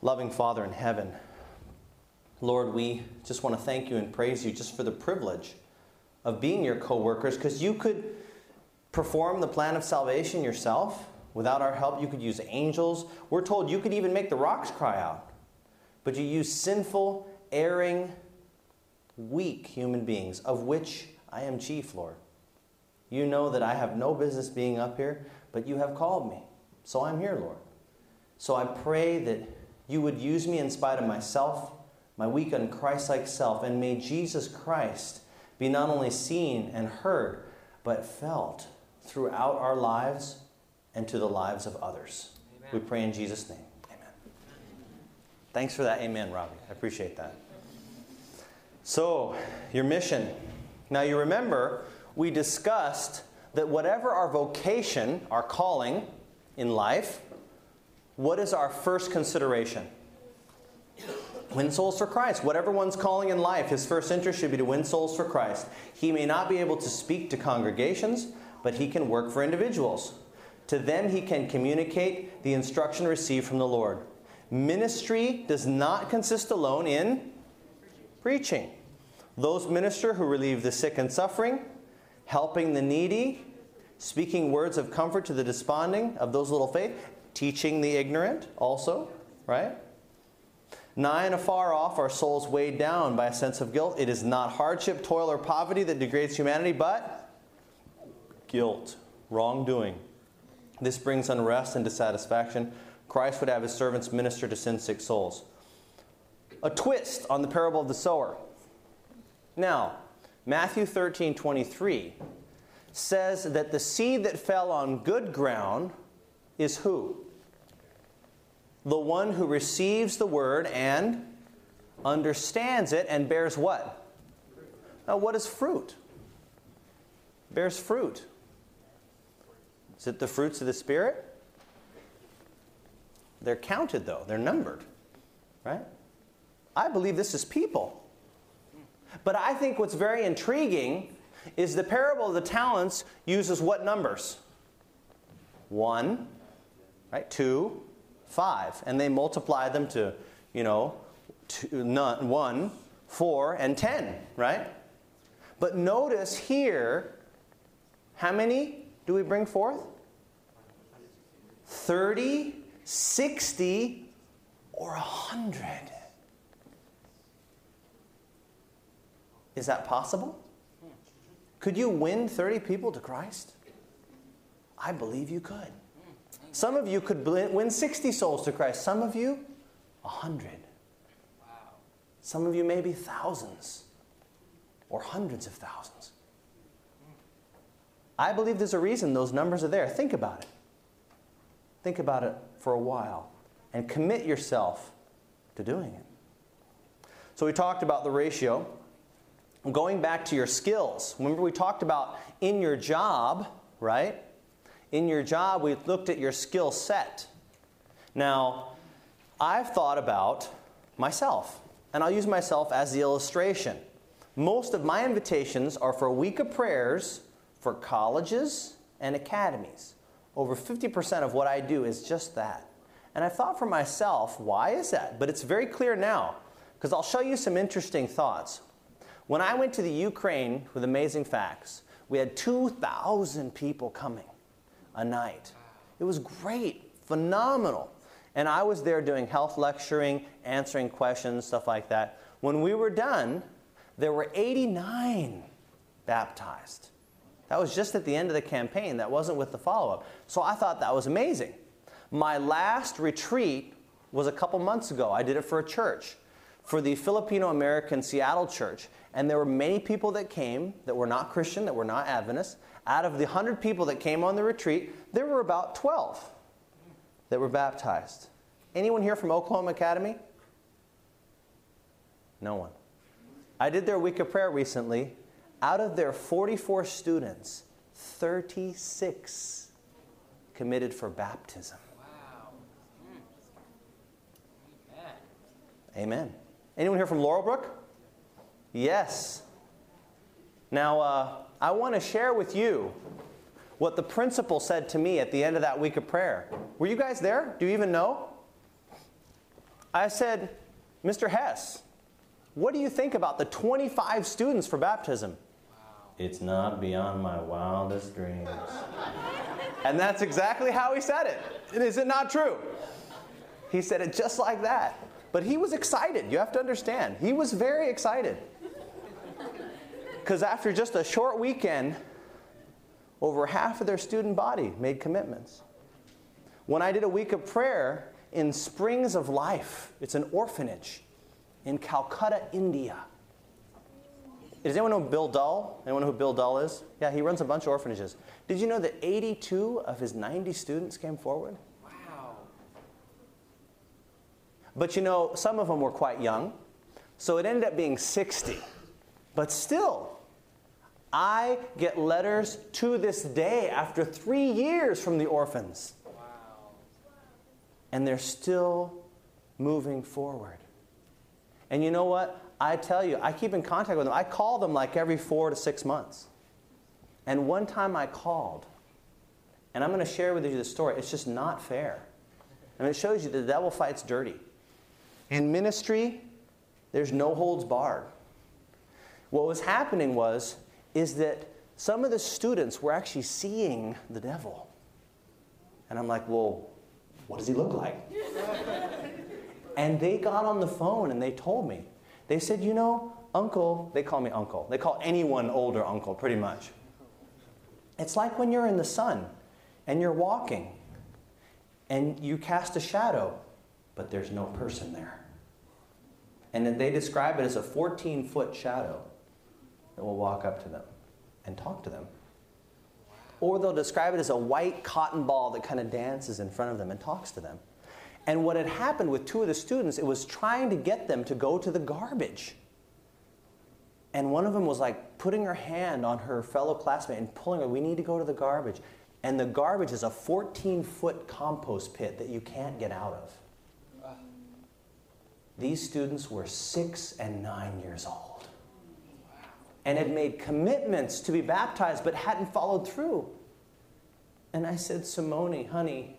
Loving Father in heaven, Lord, we just want to thank you and praise you just for the privilege of being your co workers because you could perform the plan of salvation yourself. Without our help, you could use angels. We're told you could even make the rocks cry out. But you use sinful, erring, weak human beings, of which I am chief, Lord. You know that I have no business being up here, but you have called me. So I'm here, Lord. So I pray that you would use me in spite of myself, my weak and Christ like self, and may Jesus Christ be not only seen and heard, but felt throughout our lives and to the lives of others. Amen. We pray in Jesus' name. Amen. Thanks for that. Amen, Robbie. I appreciate that. So, your mission. Now, you remember we discussed that whatever our vocation, our calling in life, what is our first consideration? Win souls for Christ. Whatever one's calling in life, his first interest should be to win souls for Christ. He may not be able to speak to congregations, but he can work for individuals. To them, he can communicate the instruction received from the Lord. Ministry does not consist alone in preaching. Those minister who relieve the sick and suffering, helping the needy, speaking words of comfort to the desponding of those little faith, teaching the ignorant also, right? Nigh and afar off are souls weighed down by a sense of guilt. It is not hardship, toil, or poverty that degrades humanity, but guilt, wrongdoing. This brings unrest and dissatisfaction. Christ would have his servants minister to sin sick souls. A twist on the parable of the sower. Now, Matthew 13 23 says that the seed that fell on good ground is who? The one who receives the word and understands it and bears what? Now, what is fruit? Bears fruit. Is it the fruits of the Spirit? They're counted, though, they're numbered, right? I believe this is people. But I think what's very intriguing is the parable of the talents uses what numbers? One, right? Two, five. And they multiply them to, you know, two, none, one, four, and ten, right? But notice here, how many do we bring forth? 30, 60, or 100. Is that possible? Could you win 30 people to Christ? I believe you could. Some of you could win 60 souls to Christ. Some of you, 100. Wow. Some of you, maybe thousands or hundreds of thousands. I believe there's a reason those numbers are there. Think about it. Think about it for a while and commit yourself to doing it. So, we talked about the ratio. Going back to your skills, remember we talked about in your job, right? In your job, we looked at your skill set. Now, I've thought about myself, and I'll use myself as the illustration. Most of my invitations are for a week of prayers for colleges and academies. Over 50% of what I do is just that. And I thought for myself, why is that? But it's very clear now, because I'll show you some interesting thoughts. When I went to the Ukraine with Amazing Facts, we had 2,000 people coming a night. It was great, phenomenal. And I was there doing health lecturing, answering questions, stuff like that. When we were done, there were 89 baptized. That was just at the end of the campaign, that wasn't with the follow up. So I thought that was amazing. My last retreat was a couple months ago. I did it for a church, for the Filipino American Seattle church. And there were many people that came that were not Christian, that were not Adventists, out of the 100 people that came on the retreat, there were about 12 that were baptized. Anyone here from Oklahoma Academy? No one. I did their week of prayer recently. Out of their 44 students, 36 committed for baptism. Wow. Hmm. Amen. Amen. Anyone here from Laurelbrook? Yes. Now, uh, I want to share with you what the principal said to me at the end of that week of prayer. Were you guys there? Do you even know? I said, Mr. Hess, what do you think about the 25 students for baptism? It's not beyond my wildest dreams. and that's exactly how he said it. Is it not true? He said it just like that. But he was excited. You have to understand. He was very excited. Because after just a short weekend, over half of their student body made commitments. When I did a week of prayer in Springs of Life, it's an orphanage in Calcutta, India. Does anyone know Bill Dull? Anyone know who Bill Dull is? Yeah, he runs a bunch of orphanages. Did you know that 82 of his 90 students came forward? Wow. But you know, some of them were quite young, so it ended up being 60. But still, I get letters to this day after three years from the orphans. Wow. And they're still moving forward. And you know what? I tell you, I keep in contact with them. I call them like every four to six months. And one time I called, and I'm going to share with you the story. It's just not fair. And it shows you the devil fights dirty. In ministry, there's no holds barred. What was happening was is that some of the students were actually seeing the devil. And I'm like, well, what does he look like? and they got on the phone and they told me. They said, you know, uncle, they call me uncle. They call anyone older uncle, pretty much. It's like when you're in the sun and you're walking and you cast a shadow, but there's no person there. And then they describe it as a 14 foot shadow that will walk up to them and talk to them. Or they'll describe it as a white cotton ball that kind of dances in front of them and talks to them. And what had happened with two of the students, it was trying to get them to go to the garbage. And one of them was like putting her hand on her fellow classmate and pulling her, we need to go to the garbage. And the garbage is a 14 foot compost pit that you can't get out of. These students were six and nine years old and had made commitments to be baptized but hadn't followed through. And I said, Simone, honey,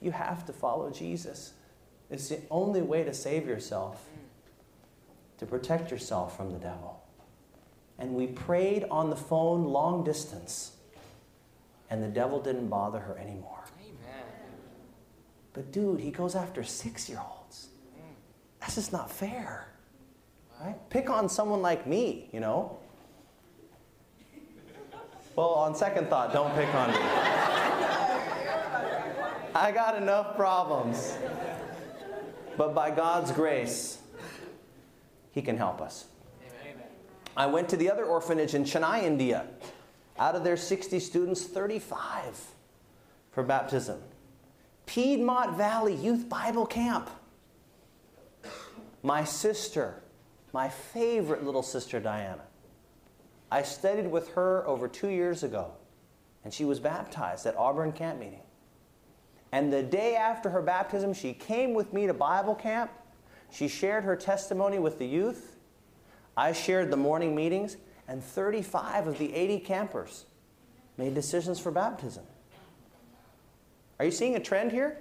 you have to follow Jesus. It's the only way to save yourself, to protect yourself from the devil. And we prayed on the phone long distance, and the devil didn't bother her anymore. Amen. But, dude, he goes after six year olds. That's just not fair. Right? Pick on someone like me, you know? Well, on second thought, don't pick on me. I got enough problems. But by God's grace, He can help us. Amen. I went to the other orphanage in Chennai, India. Out of their 60 students, 35 for baptism. Piedmont Valley Youth Bible Camp. My sister, my favorite little sister, Diana. I studied with her over two years ago, and she was baptized at Auburn Camp Meeting. And the day after her baptism, she came with me to Bible camp. She shared her testimony with the youth. I shared the morning meetings, and 35 of the 80 campers made decisions for baptism. Are you seeing a trend here?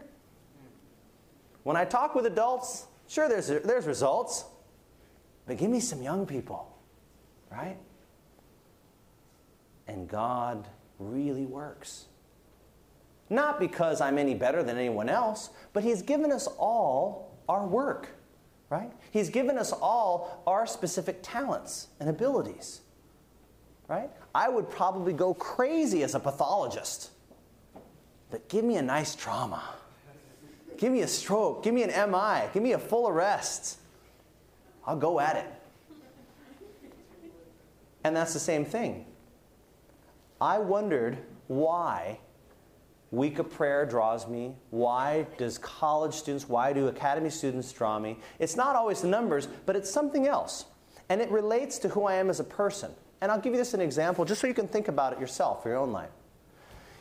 When I talk with adults, sure, there's, there's results, but give me some young people, right? And God really works. Not because I'm any better than anyone else, but He's given us all our work, right? He's given us all our specific talents and abilities, right? I would probably go crazy as a pathologist, but give me a nice trauma. Give me a stroke. Give me an MI. Give me a full arrest. I'll go at it. And that's the same thing. I wondered why Week of prayer draws me. Why does college students, why do academy students draw me? It's not always the numbers, but it's something else. And it relates to who I am as a person. And I'll give you this an example just so you can think about it yourself for your own life.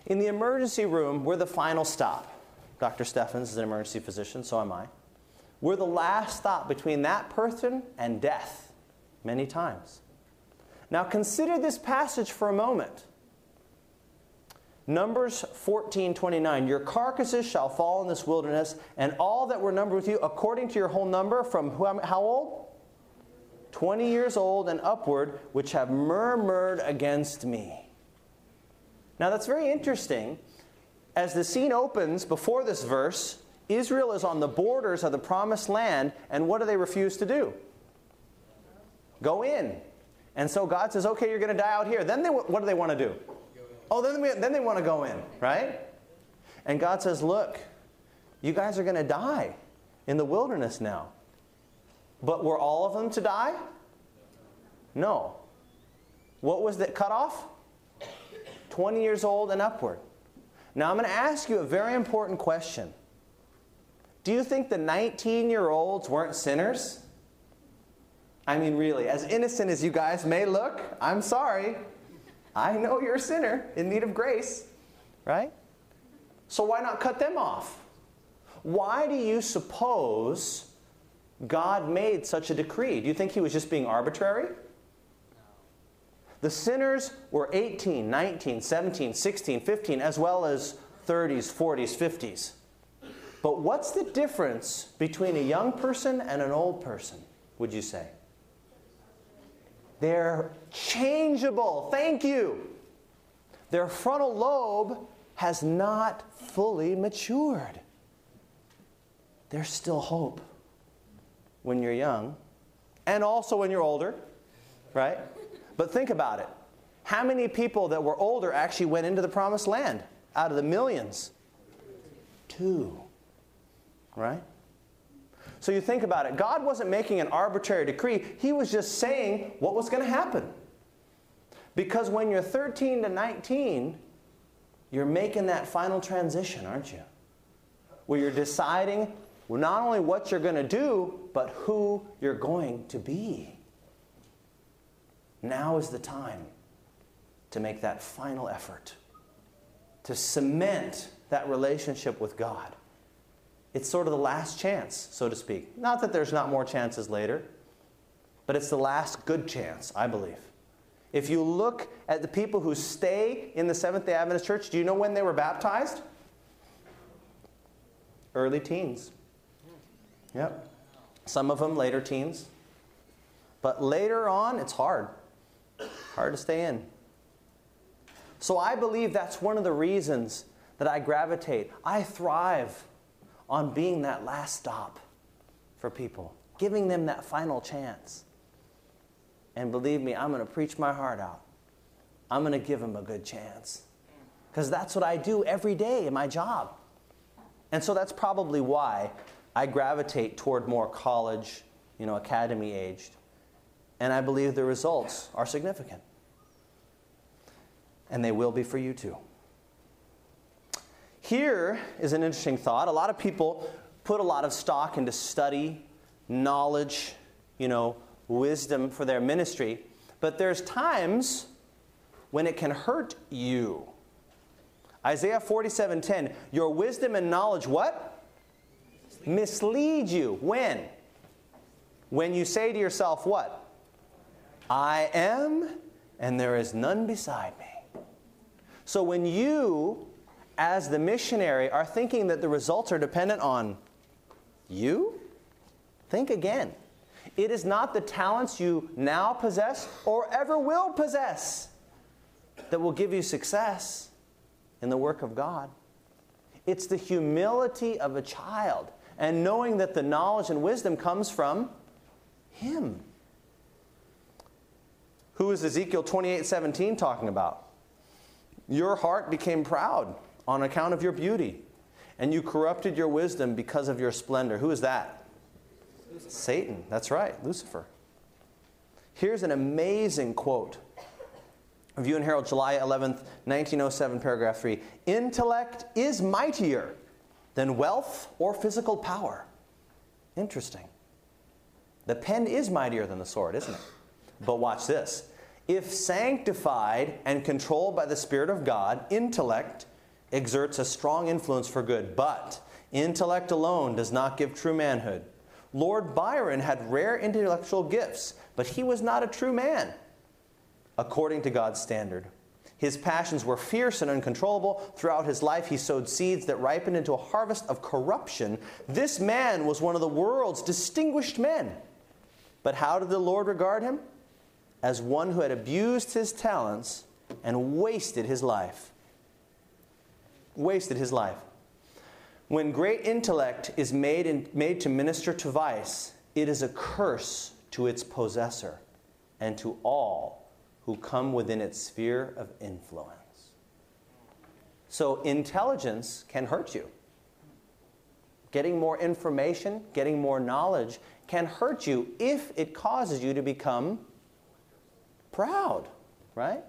In the emergency room, we're the final stop. Dr. Steffens is an emergency physician, so am I. We're the last stop between that person and death, many times. Now consider this passage for a moment. Numbers 14 29. Your carcasses shall fall in this wilderness, and all that were numbered with you, according to your whole number, from how old? 20 years old and upward, which have murmured against me. Now that's very interesting. As the scene opens before this verse, Israel is on the borders of the promised land, and what do they refuse to do? Go in. And so God says, okay, you're going to die out here. Then they, what do they want to do? Oh, then, we, then they want to go in, right? And God says, look, you guys are going to die in the wilderness now. But were all of them to die? No. What was that cut off? 20 years old and upward. Now I'm going to ask you a very important question. Do you think the 19 year olds weren't sinners? I mean, really, as innocent as you guys may look, I'm sorry. I know you're a sinner in need of grace, right? So why not cut them off? Why do you suppose God made such a decree? Do you think he was just being arbitrary? The sinners were 18, 19, 17, 16, 15, as well as 30s, 40s, 50s. But what's the difference between a young person and an old person, would you say? They're changeable. Thank you. Their frontal lobe has not fully matured. There's still hope when you're young and also when you're older, right? But think about it. How many people that were older actually went into the promised land out of the millions? Two. Right? So you think about it. God wasn't making an arbitrary decree, He was just saying what was going to happen. Because when you're 13 to 19, you're making that final transition, aren't you? Where you're deciding not only what you're going to do, but who you're going to be. Now is the time to make that final effort, to cement that relationship with God. It's sort of the last chance, so to speak. Not that there's not more chances later, but it's the last good chance, I believe. If you look at the people who stay in the Seventh day Adventist Church, do you know when they were baptized? Early teens. Yep. Some of them later teens. But later on, it's hard. Hard to stay in. So I believe that's one of the reasons that I gravitate. I thrive on being that last stop for people, giving them that final chance. And believe me, I'm going to preach my heart out. I'm going to give them a good chance. Because that's what I do every day in my job. And so that's probably why I gravitate toward more college, you know, academy aged. And I believe the results are significant. And they will be for you too. Here is an interesting thought. A lot of people put a lot of stock into study, knowledge, you know, wisdom for their ministry, but there's times when it can hurt you. Isaiah 47:10, your wisdom and knowledge what? Mislead you. When? When you say to yourself what? I am and there is none beside me. So when you as the missionary, are thinking that the results are dependent on you, think again. It is not the talents you now possess or ever will possess that will give you success in the work of God. It's the humility of a child and knowing that the knowledge and wisdom comes from Him. Who is Ezekiel 28 17 talking about? Your heart became proud on account of your beauty, and you corrupted your wisdom because of your splendor. Who is that? Lucifer. Satan. That's right, Lucifer. Here's an amazing quote. Review and Herald, July 11th, 1907, paragraph 3. Intellect is mightier than wealth or physical power. Interesting. The pen is mightier than the sword, isn't it? But watch this. If sanctified and controlled by the Spirit of God, intellect exerts a strong influence for good, but intellect alone does not give true manhood. Lord Byron had rare intellectual gifts, but he was not a true man according to God's standard. His passions were fierce and uncontrollable. Throughout his life, he sowed seeds that ripened into a harvest of corruption. This man was one of the world's distinguished men. But how did the Lord regard him? As one who had abused his talents and wasted his life. Wasted his life. When great intellect is made, in, made to minister to vice, it is a curse to its possessor and to all who come within its sphere of influence. So, intelligence can hurt you. Getting more information, getting more knowledge can hurt you if it causes you to become proud, right?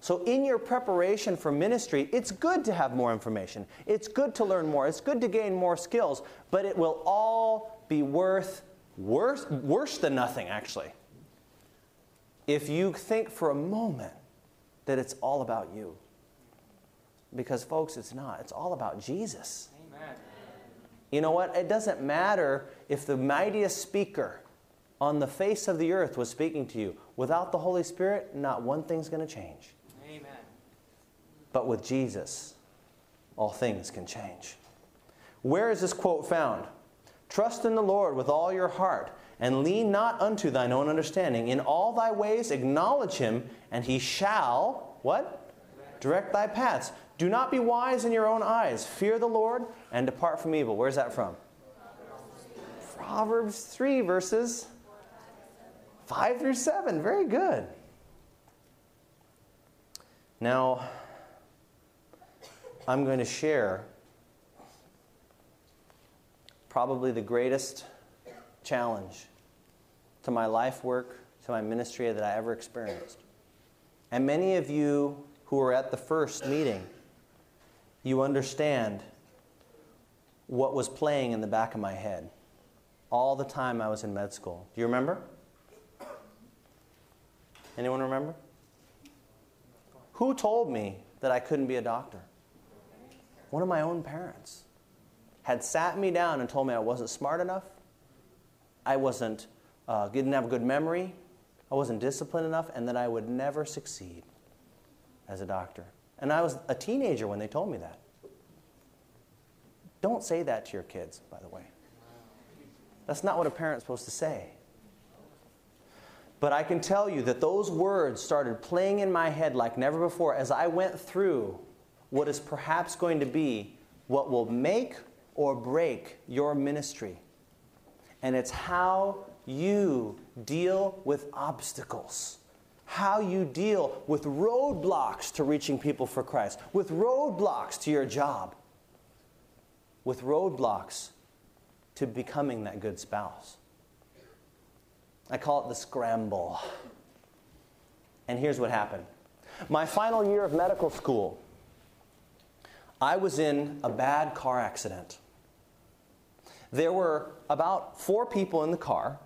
So, in your preparation for ministry, it's good to have more information. It's good to learn more. It's good to gain more skills, but it will all be worth worse, worse than nothing, actually if you think for a moment that it's all about you. Because, folks, it's not. It's all about Jesus. Amen. You know what? It doesn't matter if the mightiest speaker on the face of the earth was speaking to you. Without the Holy Spirit, not one thing's going to change. But with Jesus, all things can change. Where is this quote found? Trust in the Lord with all your heart and lean not unto thine own understanding. In all thy ways acknowledge him, and he shall, what? Direct thy paths. Do not be wise in your own eyes. Fear the Lord and depart from evil. Where's that from? Proverbs 3, verses 5 through 7. Very good. Now, I'm going to share probably the greatest challenge to my life work, to my ministry that I ever experienced. And many of you who were at the first meeting, you understand what was playing in the back of my head all the time I was in med school. Do you remember? Anyone remember? Who told me that I couldn't be a doctor? One of my own parents had sat me down and told me I wasn't smart enough, I wasn't uh, didn't have a good memory, I wasn't disciplined enough, and that I would never succeed as a doctor. And I was a teenager when they told me that. Don't say that to your kids, by the way. That's not what a parent's supposed to say. But I can tell you that those words started playing in my head like never before as I went through what is perhaps going to be what will make or break your ministry. And it's how you deal with obstacles, how you deal with roadblocks to reaching people for Christ, with roadblocks to your job, with roadblocks to becoming that good spouse. I call it the scramble. And here's what happened. My final year of medical school, I was in a bad car accident. There were about four people in the car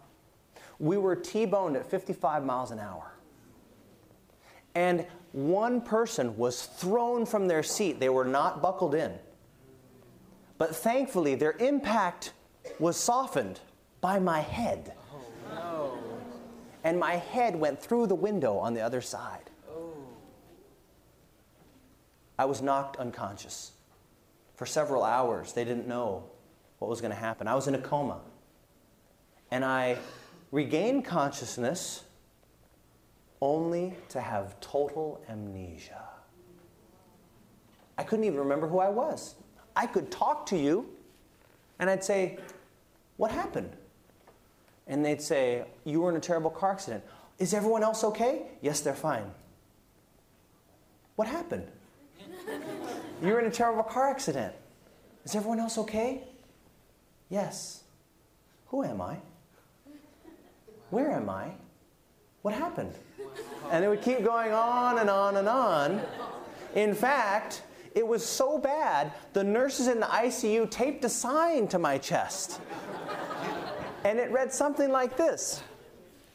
we were T boned at 55 miles an hour. And one person was thrown from their seat. They were not buckled in. But thankfully, their impact was softened by my head. Oh, no. And my head went through the window on the other side. I was knocked unconscious. For several hours, they didn't know what was going to happen. I was in a coma. And I regained consciousness only to have total amnesia. I couldn't even remember who I was. I could talk to you, and I'd say, What happened? And they'd say, You were in a terrible car accident. Is everyone else okay? Yes, they're fine. What happened? you were in a terrible car accident. Is everyone else okay? Yes. Who am I? Where am I? What happened? And it would keep going on and on and on. In fact, it was so bad, the nurses in the ICU taped a sign to my chest. And it read something like this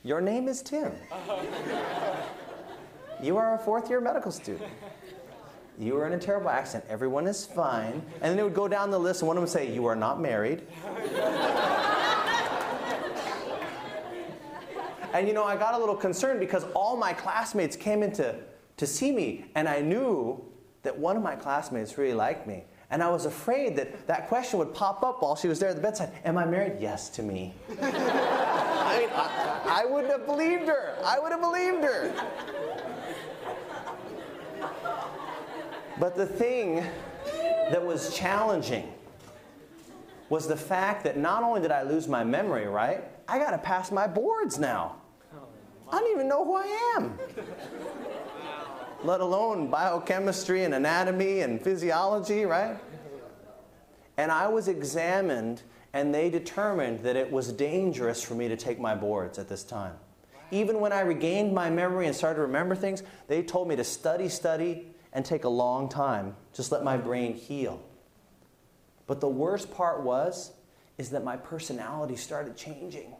Your name is Tim. You are a fourth year medical student. You were in a terrible accident. Everyone is fine. And then it would go down the list, and one of them would say, You are not married. And you know, I got a little concerned because all my classmates came into to see me. And I knew that one of my classmates really liked me. And I was afraid that that question would pop up while she was there at the bedside. Am I married? Yes, to me. I mean, I, I wouldn't have believed her. I would have believed her. But the thing that was challenging was the fact that not only did I lose my memory, right? I got to pass my boards now. I don't even know who I am. Let alone biochemistry and anatomy and physiology, right? And I was examined, and they determined that it was dangerous for me to take my boards at this time. Even when I regained my memory and started to remember things, they told me to study, study, and take a long time. Just let my brain heal. But the worst part was, is that my personality started changing. Wow.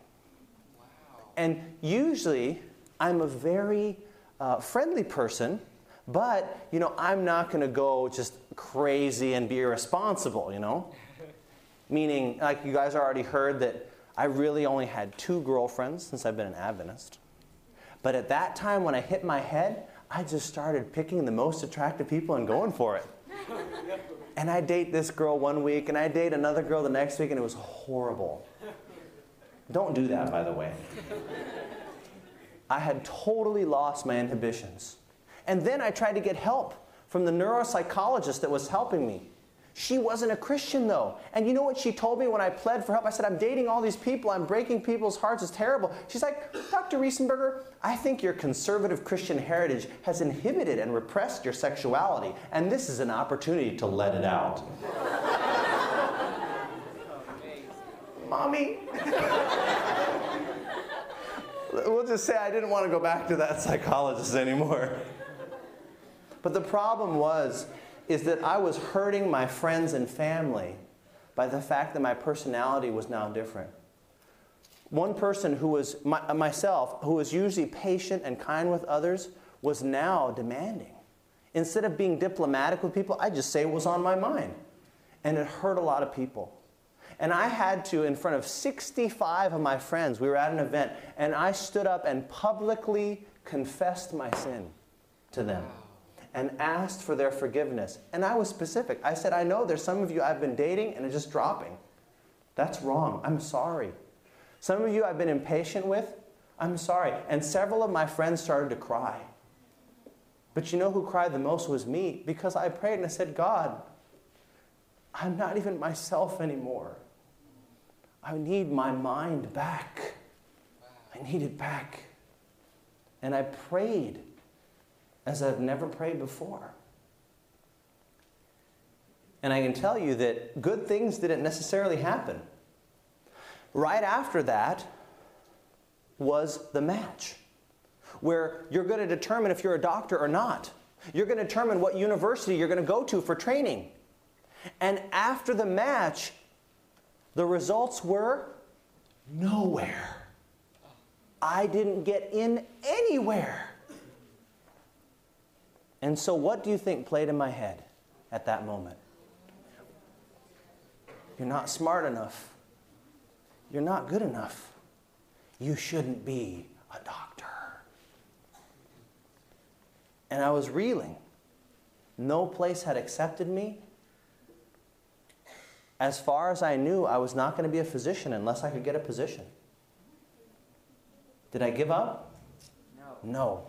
And usually, I'm a very uh, friendly person, but you know, I'm not going to go just crazy and be irresponsible. You know, meaning like you guys already heard that I really only had two girlfriends since I've been an Adventist. But at that time, when I hit my head, I just started picking the most attractive people and going for it. And I date this girl one week, and I date another girl the next week, and it was horrible. Don't do that, by the way. I had totally lost my inhibitions. And then I tried to get help from the neuropsychologist that was helping me. She wasn't a Christian though. And you know what she told me when I pled for help? I said, I'm dating all these people, I'm breaking people's hearts, it's terrible. She's like, Dr. Riesenberger, I think your conservative Christian heritage has inhibited and repressed your sexuality, and this is an opportunity to let it out. Mommy. we'll just say I didn't want to go back to that psychologist anymore. But the problem was is that I was hurting my friends and family by the fact that my personality was now different. One person who was my, uh, myself, who was usually patient and kind with others, was now demanding. Instead of being diplomatic with people, I just say what was on my mind. And it hurt a lot of people. And I had to, in front of 65 of my friends, we were at an event, and I stood up and publicly confessed my sin to them and asked for their forgiveness. And I was specific. I said, I know there's some of you I've been dating and are just dropping. That's wrong. I'm sorry. Some of you I've been impatient with. I'm sorry. And several of my friends started to cry. But you know who cried the most was me because I prayed and I said, God, I'm not even myself anymore. I need my mind back. I need it back. And I prayed as I've never prayed before. And I can tell you that good things didn't necessarily happen. Right after that was the match, where you're going to determine if you're a doctor or not. You're going to determine what university you're going to go to for training. And after the match, the results were nowhere. I didn't get in anywhere. And so, what do you think played in my head at that moment? You're not smart enough. You're not good enough. You shouldn't be a doctor. And I was reeling. No place had accepted me. As far as I knew, I was not going to be a physician unless I could get a position. Did I give up? No. No.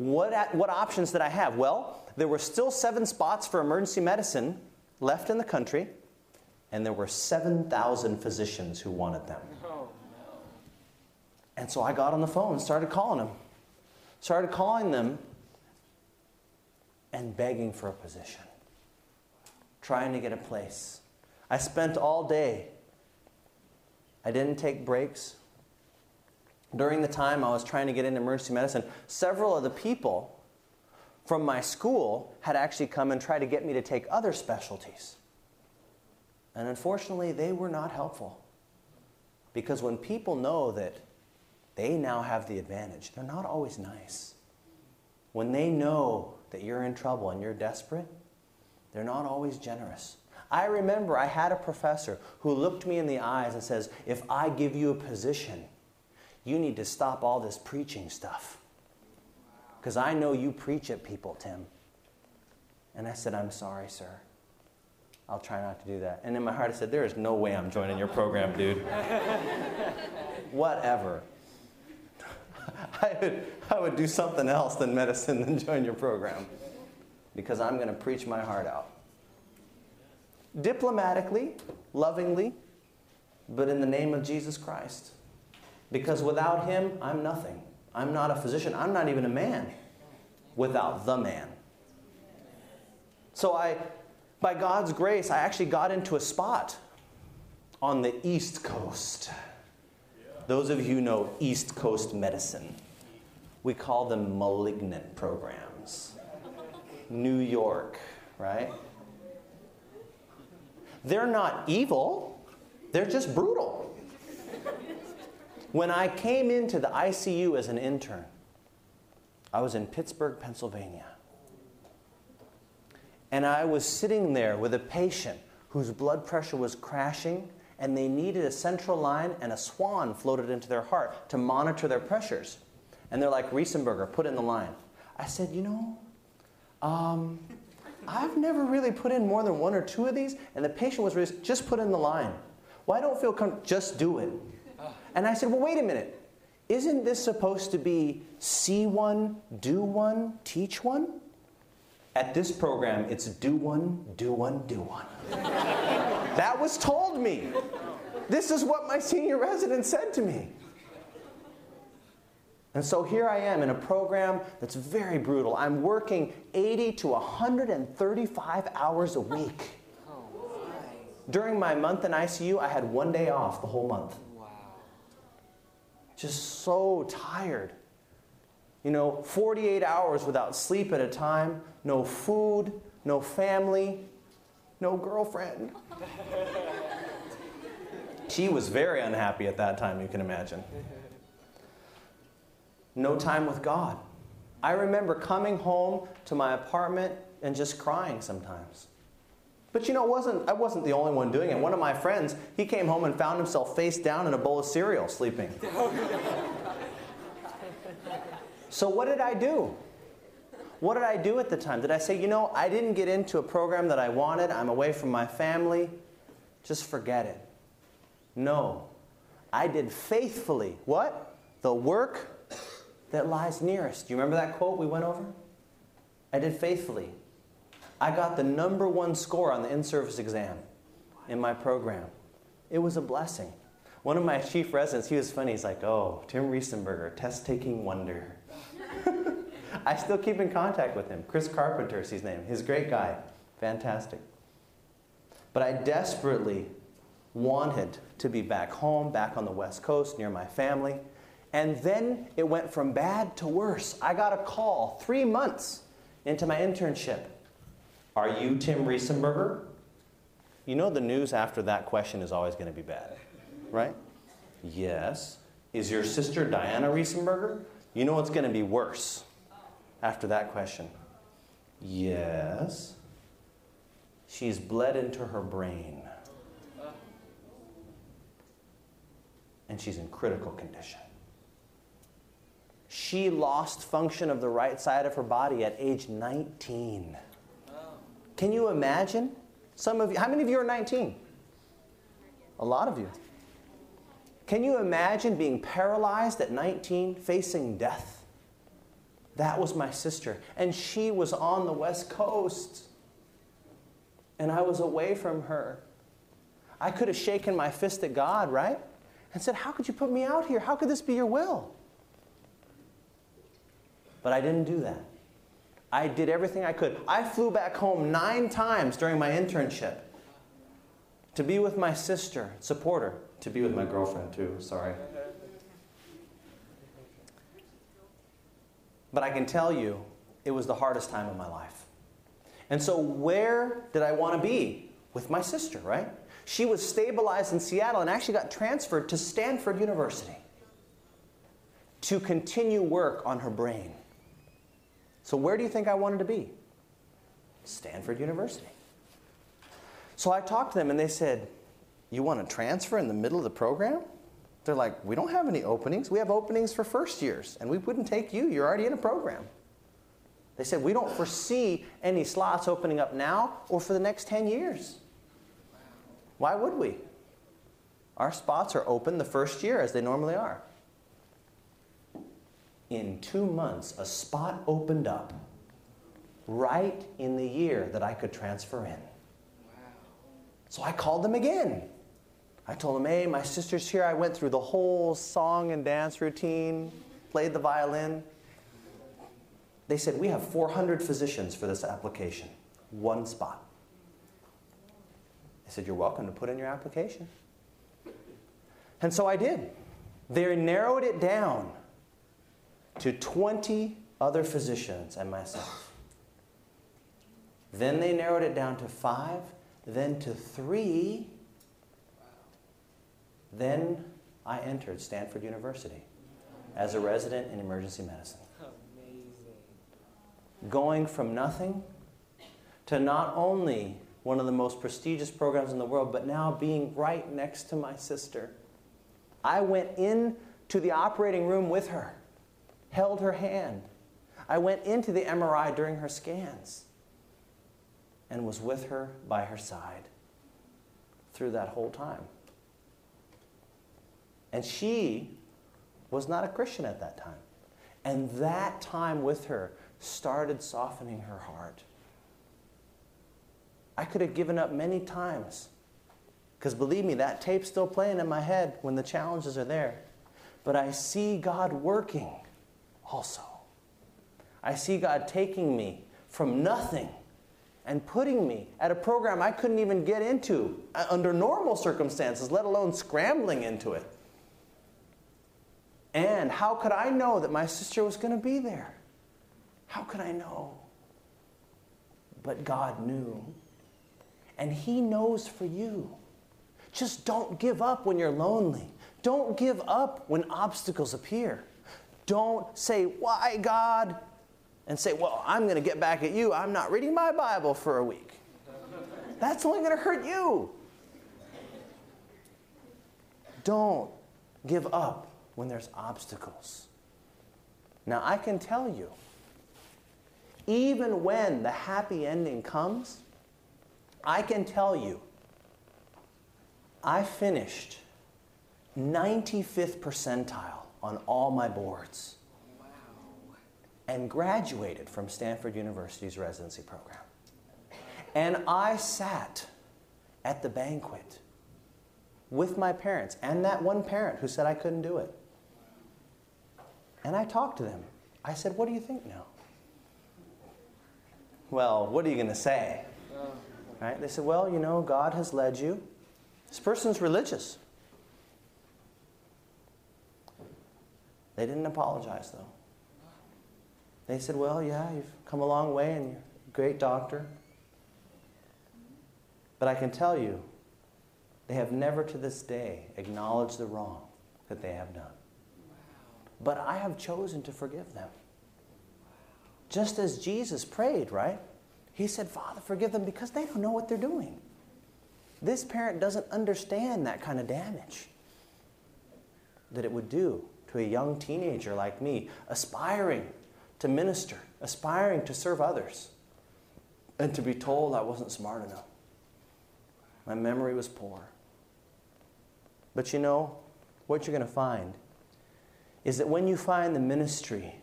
What, what options did I have? Well, there were still seven spots for emergency medicine left in the country, and there were 7,000 physicians who wanted them. Oh, and so I got on the phone and started calling them. Started calling them and begging for a position, trying to get a place. I spent all day. I didn't take breaks. During the time I was trying to get into emergency medicine, several of the people from my school had actually come and tried to get me to take other specialties. And unfortunately, they were not helpful. Because when people know that they now have the advantage, they're not always nice. When they know that you're in trouble and you're desperate, they're not always generous. I remember I had a professor who looked me in the eyes and says, If I give you a position, you need to stop all this preaching stuff. because I know you preach at people, Tim. And I said, I'm sorry, sir. I'll try not to do that. And in my heart, I said, There is no way I'm joining your program, dude. Whatever. I would, I would do something else than medicine than join your program because I'm going to preach my heart out. Diplomatically, lovingly, but in the name of Jesus Christ. Because without him, I'm nothing. I'm not a physician. I'm not even a man without the man. So I, by God's grace, I actually got into a spot on the East Coast. Those of you know East Coast medicine, we call them malignant programs. New York, right? They're not evil, they're just brutal. When I came into the ICU as an intern, I was in Pittsburgh, Pennsylvania. And I was sitting there with a patient whose blood pressure was crashing, and they needed a central line and a swan floated into their heart to monitor their pressures. And they're like, Riesenberger, put in the line. I said, You know, um, I've never really put in more than one or two of these. And the patient was just put in the line. Well, I don't feel comfortable, just do it. And I said, Well, wait a minute. Isn't this supposed to be see one, do one, teach one? At this program, it's do one, do one, do one. that was told me. This is what my senior resident said to me. And so here I am in a program that's very brutal. I'm working 80 to 135 hours a week. Oh, During my month in ICU, I had one day off the whole month. Just so tired. You know, 48 hours without sleep at a time, no food, no family, no girlfriend. she was very unhappy at that time, you can imagine. No time with God. I remember coming home to my apartment and just crying sometimes. But you know, wasn't, I wasn't the only one doing it. One of my friends, he came home and found himself face down in a bowl of cereal sleeping. so, what did I do? What did I do at the time? Did I say, you know, I didn't get into a program that I wanted, I'm away from my family? Just forget it. No. I did faithfully what? The work that lies nearest. Do you remember that quote we went over? I did faithfully. I got the number one score on the in service exam in my program. It was a blessing. One of my chief residents, he was funny. He's like, Oh, Tim Riesenberger, test taking wonder. I still keep in contact with him. Chris Carpenter is his name. He's a great guy. Fantastic. But I desperately wanted to be back home, back on the West Coast, near my family. And then it went from bad to worse. I got a call three months into my internship. Are you Tim Riesenberger? You know the news after that question is always going to be bad, right? Yes. Is your sister Diana Riesenberger? You know it's going to be worse after that question. Yes. She's bled into her brain. And she's in critical condition. She lost function of the right side of her body at age 19. Can you imagine? Some of you, how many of you are 19? A lot of you. Can you imagine being paralyzed at 19, facing death? That was my sister. And she was on the West Coast. And I was away from her. I could have shaken my fist at God, right? And said, How could you put me out here? How could this be your will? But I didn't do that. I did everything I could. I flew back home nine times during my internship to be with my sister, support her, to be with my girlfriend too, sorry. But I can tell you, it was the hardest time of my life. And so, where did I want to be? With my sister, right? She was stabilized in Seattle and actually got transferred to Stanford University to continue work on her brain. So, where do you think I wanted to be? Stanford University. So I talked to them and they said, You want to transfer in the middle of the program? They're like, We don't have any openings. We have openings for first years, and we wouldn't take you. You're already in a program. They said, We don't foresee any slots opening up now or for the next 10 years. Why would we? Our spots are open the first year as they normally are. In two months, a spot opened up right in the year that I could transfer in. Wow. So I called them again. I told them, hey, my sister's here. I went through the whole song and dance routine, played the violin. They said, we have 400 physicians for this application, one spot. I said, you're welcome to put in your application. And so I did. They narrowed it down to 20 other physicians and myself. Then they narrowed it down to five, then to three. Then I entered Stanford University as a resident in emergency medicine. Going from nothing to not only one of the most prestigious programs in the world, but now being right next to my sister. I went into the operating room with her, held her hand. I went into the MRI during her scans and was with her by her side through that whole time. And she was not a Christian at that time. And that time with her started softening her heart. I could have given up many times. Because believe me, that tape's still playing in my head when the challenges are there. But I see God working also. I see God taking me from nothing and putting me at a program I couldn't even get into uh, under normal circumstances, let alone scrambling into it. And how could I know that my sister was going to be there? How could I know? But God knew. And He knows for you. Just don't give up when you're lonely. Don't give up when obstacles appear. Don't say, Why, God? And say, Well, I'm going to get back at you. I'm not reading my Bible for a week. That's only going to hurt you. Don't give up when there's obstacles. Now, I can tell you, even when the happy ending comes, I can tell you, I finished 95th percentile on all my boards wow. and graduated from Stanford University's residency program. And I sat at the banquet with my parents and that one parent who said I couldn't do it. And I talked to them. I said, What do you think now? Well, what are you going to say? Oh. Right? They said, Well, you know, God has led you. This person's religious. They didn't apologize, though. They said, Well, yeah, you've come a long way and you're a great doctor. But I can tell you, they have never to this day acknowledged the wrong that they have done. But I have chosen to forgive them. Just as Jesus prayed, right? He said, Father, forgive them because they don't know what they're doing. This parent doesn't understand that kind of damage that it would do to a young teenager like me, aspiring to minister, aspiring to serve others, and to be told I wasn't smart enough. My memory was poor. But you know, what you're going to find is that when you find the ministry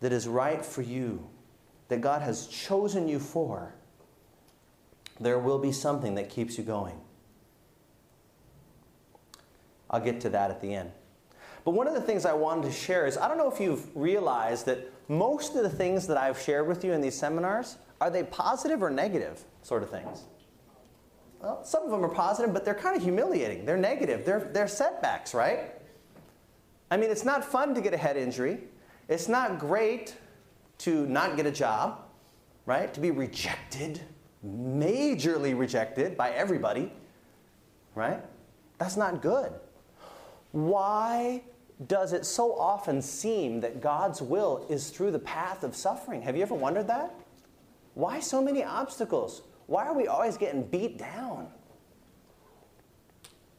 that is right for you, that God has chosen you for, there will be something that keeps you going. I'll get to that at the end. But one of the things I wanted to share is I don't know if you've realized that most of the things that I've shared with you in these seminars are they positive or negative sort of things? Well, some of them are positive, but they're kind of humiliating. They're negative. They're, they're setbacks, right? I mean, it's not fun to get a head injury. It's not great to not get a job, right? To be rejected, majorly rejected by everybody, right? That's not good. Why does it so often seem that God's will is through the path of suffering? Have you ever wondered that? Why so many obstacles? Why are we always getting beat down?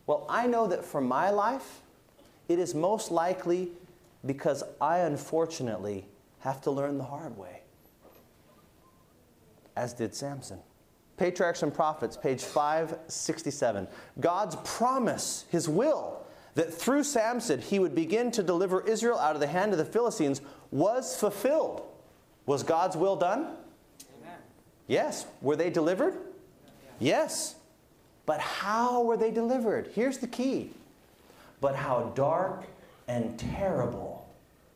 Well, I know that for my life, it is most likely because I unfortunately have to learn the hard way. as did Samson. Patriarchs and Prophets, page 567. God's promise, his will, that through Samson he would begin to deliver Israel out of the hand of the Philistines was fulfilled. Was God's will done? Amen. Yes. Were they delivered? Yes. But how were they delivered? Here's the key. But how dark and terrible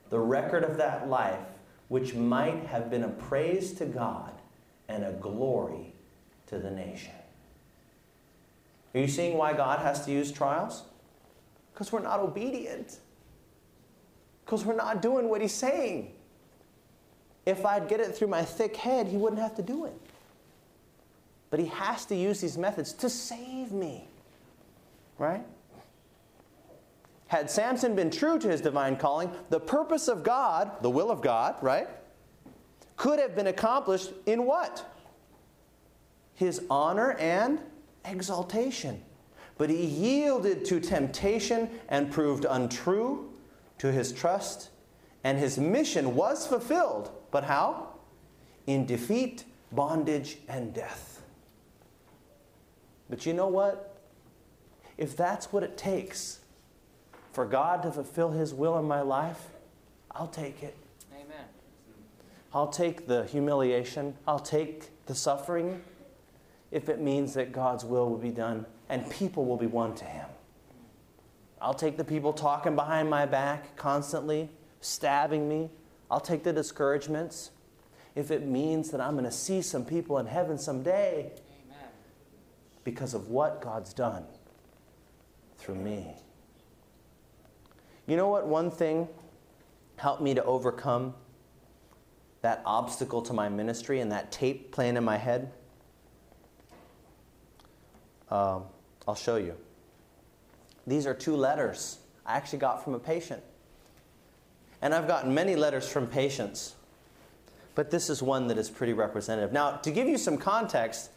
the record of that life, which might have been a praise to God and a glory to the nation. Are you seeing why God has to use trials? Because we're not obedient. Because we're not doing what He's saying. If I'd get it through my thick head, He wouldn't have to do it. But He has to use these methods to save me. Right? Had Samson been true to his divine calling, the purpose of God, the will of God, right, could have been accomplished in what? His honor and exaltation. But he yielded to temptation and proved untrue to his trust, and his mission was fulfilled. But how? In defeat, bondage, and death. But you know what? If that's what it takes for God to fulfill his will in my life, I'll take it. Amen. I'll take the humiliation, I'll take the suffering if it means that God's will will be done and people will be won to Him. I'll take the people talking behind my back constantly, stabbing me. I'll take the discouragements if it means that I'm going to see some people in heaven someday Amen. because of what God's done through me. You know what? One thing helped me to overcome that obstacle to my ministry and that tape playing in my head. Um, I'll show you. These are two letters I actually got from a patient. And I've gotten many letters from patients, but this is one that is pretty representative. Now, to give you some context,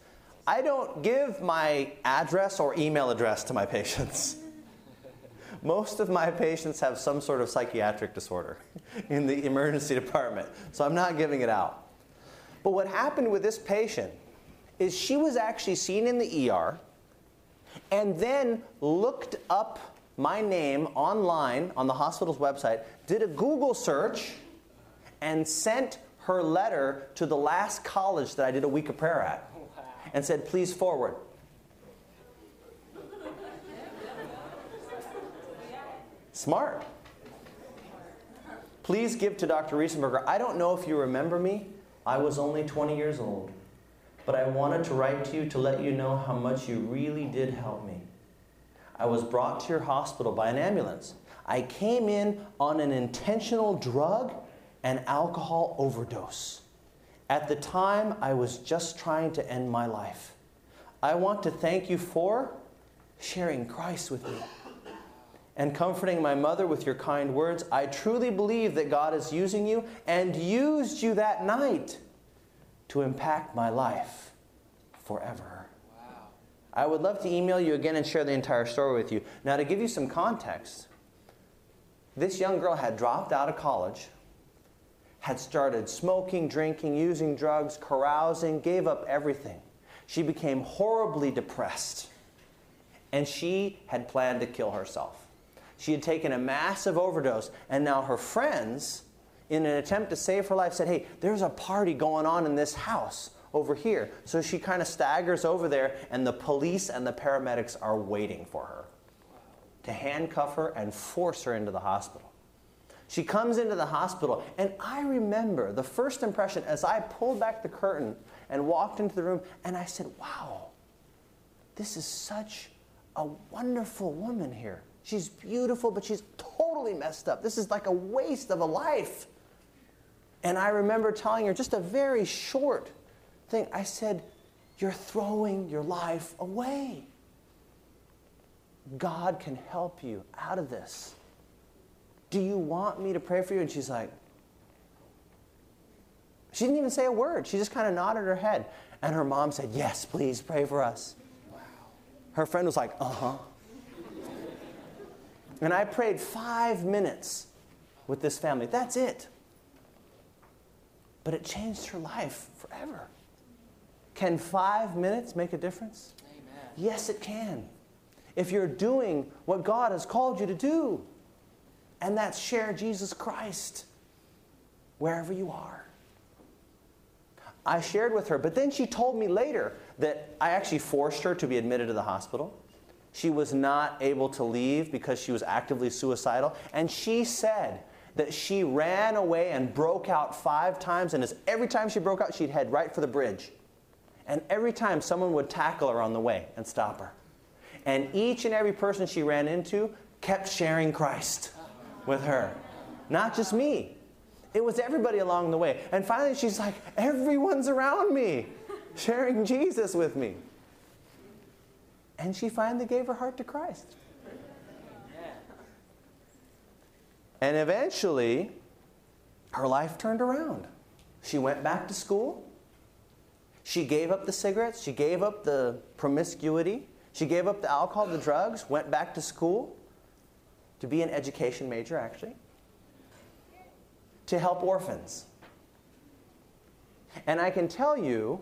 I don't give my address or email address to my patients. Most of my patients have some sort of psychiatric disorder in the emergency department, so I'm not giving it out. But what happened with this patient is she was actually seen in the ER and then looked up my name online on the hospital's website, did a Google search, and sent her letter to the last college that I did a week of prayer at and said, please forward. Smart. Please give to Dr. Riesenberger. I don't know if you remember me. I was only 20 years old but I wanted to write to you to let you know how much you really did help me. I was brought to your hospital by an ambulance. I came in on an intentional drug and alcohol overdose. At the time, I was just trying to end my life. I want to thank you for sharing Christ with me and comforting my mother with your kind words. I truly believe that God is using you and used you that night to impact my life forever. Wow. I would love to email you again and share the entire story with you. Now, to give you some context, this young girl had dropped out of college, had started smoking, drinking, using drugs, carousing, gave up everything. She became horribly depressed, and she had planned to kill herself. She had taken a massive overdose, and now her friends in an attempt to save her life, said, Hey, there's a party going on in this house over here. So she kind of staggers over there, and the police and the paramedics are waiting for her to handcuff her and force her into the hospital. She comes into the hospital, and I remember the first impression as I pulled back the curtain and walked into the room, and I said, Wow, this is such a wonderful woman here. She's beautiful, but she's totally messed up. This is like a waste of a life. And I remember telling her just a very short thing. I said, You're throwing your life away. God can help you out of this. Do you want me to pray for you? And she's like, She didn't even say a word. She just kind of nodded her head. And her mom said, Yes, please pray for us. Wow. Her friend was like, Uh huh. and I prayed five minutes with this family. That's it but it changed her life forever. Can five minutes make a difference? Amen. Yes, it can. If you're doing what God has called you to do, and that's share Jesus Christ wherever you are. I shared with her, but then she told me later that I actually forced her to be admitted to the hospital. She was not able to leave because she was actively suicidal. And she said that she ran away and broke out five times, and as every time she broke out, she'd head right for the bridge. And every time someone would tackle her on the way and stop her. And each and every person she ran into kept sharing Christ with her. Not just me, it was everybody along the way. And finally, she's like, everyone's around me, sharing Jesus with me. And she finally gave her heart to Christ. And eventually, her life turned around. She went back to school. She gave up the cigarettes. She gave up the promiscuity. She gave up the alcohol, the drugs, went back to school to be an education major, actually, to help orphans. And I can tell you,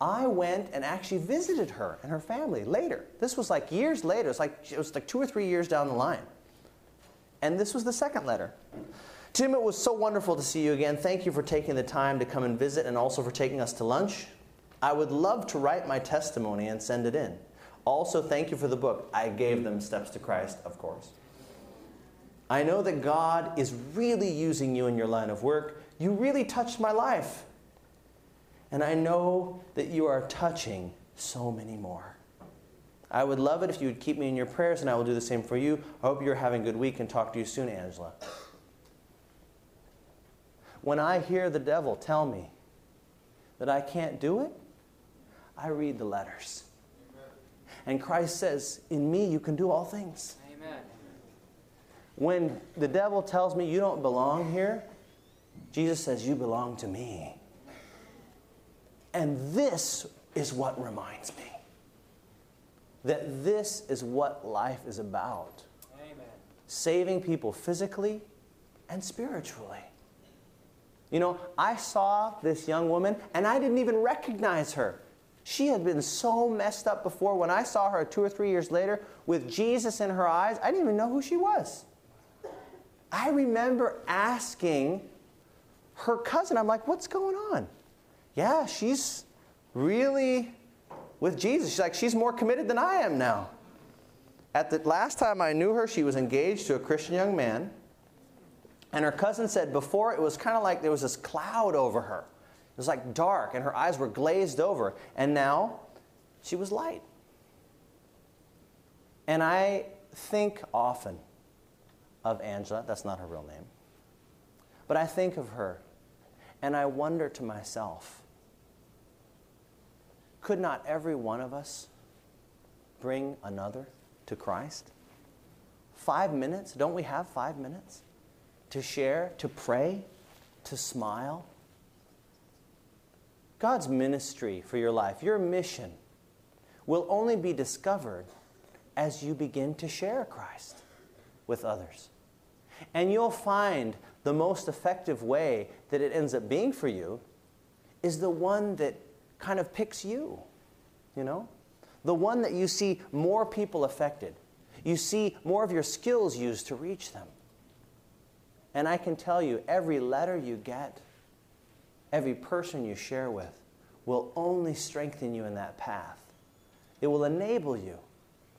I went and actually visited her and her family later. This was like years later. It was like, it was like two or three years down the line. And this was the second letter. Tim, it was so wonderful to see you again. Thank you for taking the time to come and visit and also for taking us to lunch. I would love to write my testimony and send it in. Also, thank you for the book. I gave them Steps to Christ, of course. I know that God is really using you in your line of work. You really touched my life. And I know that you are touching so many more. I would love it if you would keep me in your prayers, and I will do the same for you. I hope you're having a good week and talk to you soon, Angela. When I hear the devil tell me that I can't do it, I read the letters. And Christ says, In me you can do all things. Amen. When the devil tells me you don't belong here, Jesus says, You belong to me. And this is what reminds me that this is what life is about Amen. saving people physically and spiritually. You know, I saw this young woman and I didn't even recognize her. She had been so messed up before. When I saw her two or three years later with Jesus in her eyes, I didn't even know who she was. I remember asking her cousin, I'm like, what's going on? Yeah, she's really with Jesus. She's like, she's more committed than I am now. At the last time I knew her, she was engaged to a Christian young man. And her cousin said before it was kind of like there was this cloud over her. It was like dark, and her eyes were glazed over. And now she was light. And I think often of Angela. That's not her real name. But I think of her, and I wonder to myself could not every one of us bring another to Christ? Five minutes? Don't we have five minutes to share, to pray, to smile? God's ministry for your life, your mission, will only be discovered as you begin to share Christ with others. And you'll find the most effective way that it ends up being for you is the one that kind of picks you, you know? The one that you see more people affected. You see more of your skills used to reach them. And I can tell you, every letter you get, every person you share with, will only strengthen you in that path. It will enable you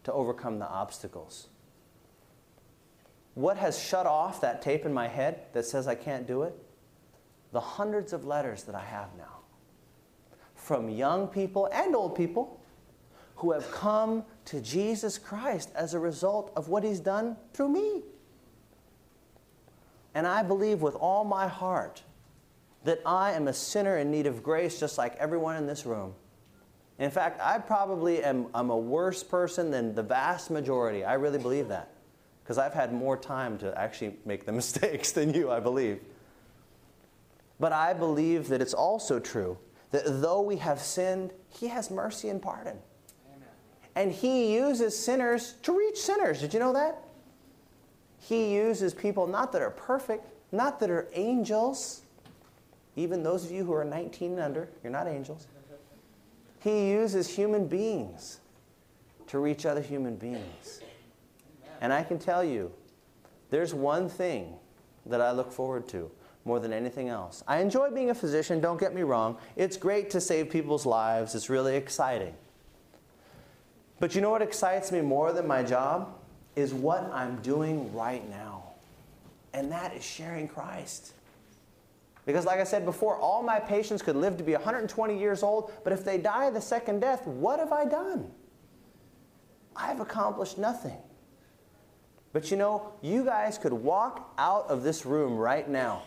to overcome the obstacles. What has shut off that tape in my head that says I can't do it? The hundreds of letters that I have now from young people and old people who have come to Jesus Christ as a result of what He's done through me. And I believe with all my heart that I am a sinner in need of grace just like everyone in this room. In fact, I probably am I'm a worse person than the vast majority. I really believe that. Because I've had more time to actually make the mistakes than you, I believe. But I believe that it's also true that though we have sinned, He has mercy and pardon. Amen. And He uses sinners to reach sinners. Did you know that? He uses people not that are perfect, not that are angels. Even those of you who are 19 and under, you're not angels. He uses human beings to reach other human beings. And I can tell you, there's one thing that I look forward to more than anything else. I enjoy being a physician, don't get me wrong. It's great to save people's lives, it's really exciting. But you know what excites me more than my job? Is what I'm doing right now. And that is sharing Christ. Because, like I said before, all my patients could live to be 120 years old, but if they die the second death, what have I done? I've accomplished nothing. But you know, you guys could walk out of this room right now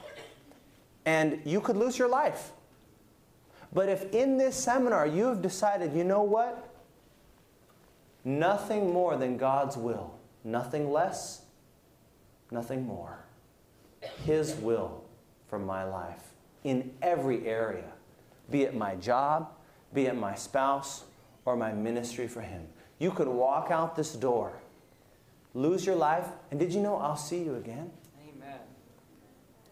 and you could lose your life. But if in this seminar you have decided, you know what? Nothing more than God's will, nothing less, nothing more. His will for my life in every area, be it my job, be it my spouse, or my ministry for Him. You could walk out this door, lose your life, and did you know I'll see you again? Amen.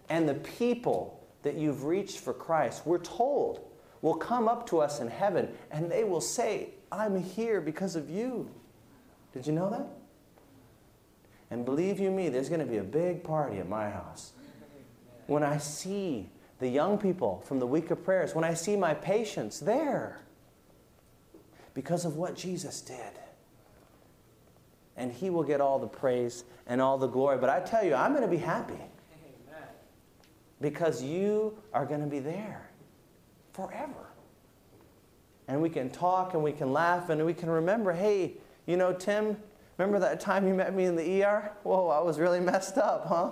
And the people that you've reached for Christ, we're told, will come up to us in heaven and they will say, I'm here because of you. Did you know that? And believe you me, there's going to be a big party at my house. When I see the young people from the week of prayers, when I see my patients there, because of what Jesus did. And He will get all the praise and all the glory. But I tell you, I'm going to be happy. Because you are going to be there forever. And we can talk and we can laugh and we can remember hey, you know, Tim, remember that time you met me in the ER? Whoa, I was really messed up, huh?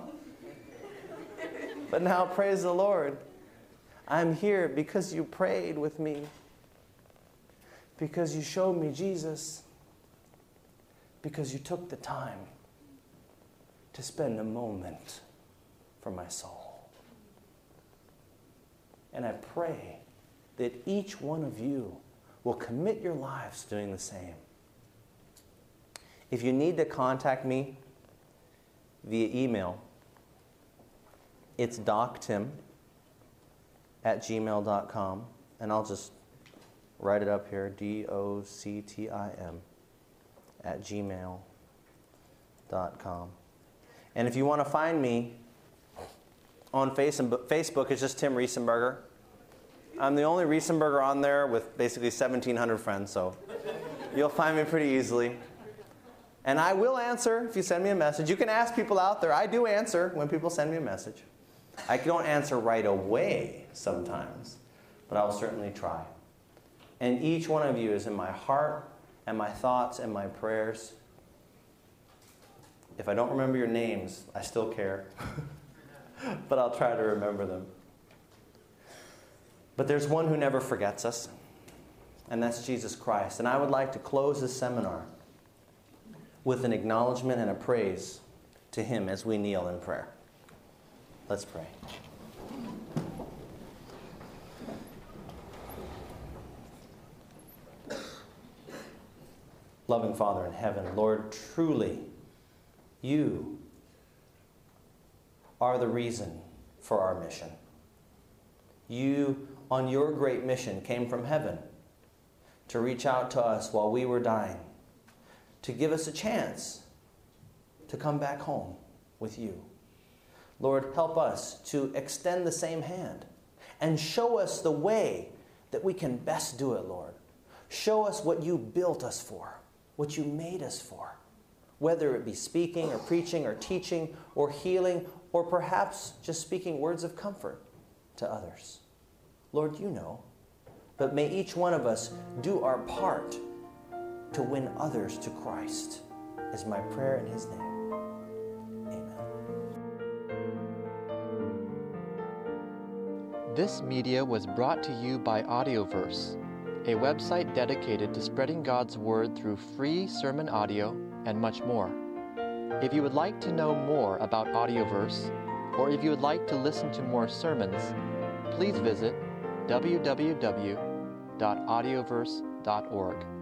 but now, praise the Lord. I'm here because you prayed with me, because you showed me Jesus, because you took the time to spend a moment for my soul. And I pray that each one of you will commit your lives doing the same. If you need to contact me via email, it's doctim at gmail.com. And I'll just write it up here D O C T I M at gmail.com. And if you want to find me on Facebook, it's just Tim Riesenberger. I'm the only Riesenberger on there with basically 1,700 friends, so you'll find me pretty easily. And I will answer if you send me a message. You can ask people out there. I do answer when people send me a message. I don't answer right away sometimes, but I'll certainly try. And each one of you is in my heart and my thoughts and my prayers. If I don't remember your names, I still care. but I'll try to remember them. But there's one who never forgets us, and that's Jesus Christ. And I would like to close this seminar with an acknowledgement and a praise to him as we kneel in prayer. Let's pray. Loving Father in heaven, Lord, truly, you are the reason for our mission. You, on your great mission, came from heaven to reach out to us while we were dying, to give us a chance to come back home with you. Lord, help us to extend the same hand and show us the way that we can best do it, Lord. Show us what you built us for, what you made us for, whether it be speaking or preaching or teaching or healing or perhaps just speaking words of comfort to others. Lord, you know. But may each one of us do our part to win others to Christ, is my prayer in His name. Amen. This media was brought to you by Audioverse, a website dedicated to spreading God's Word through free sermon audio and much more. If you would like to know more about Audioverse, or if you would like to listen to more sermons, please visit www.audioverse.org.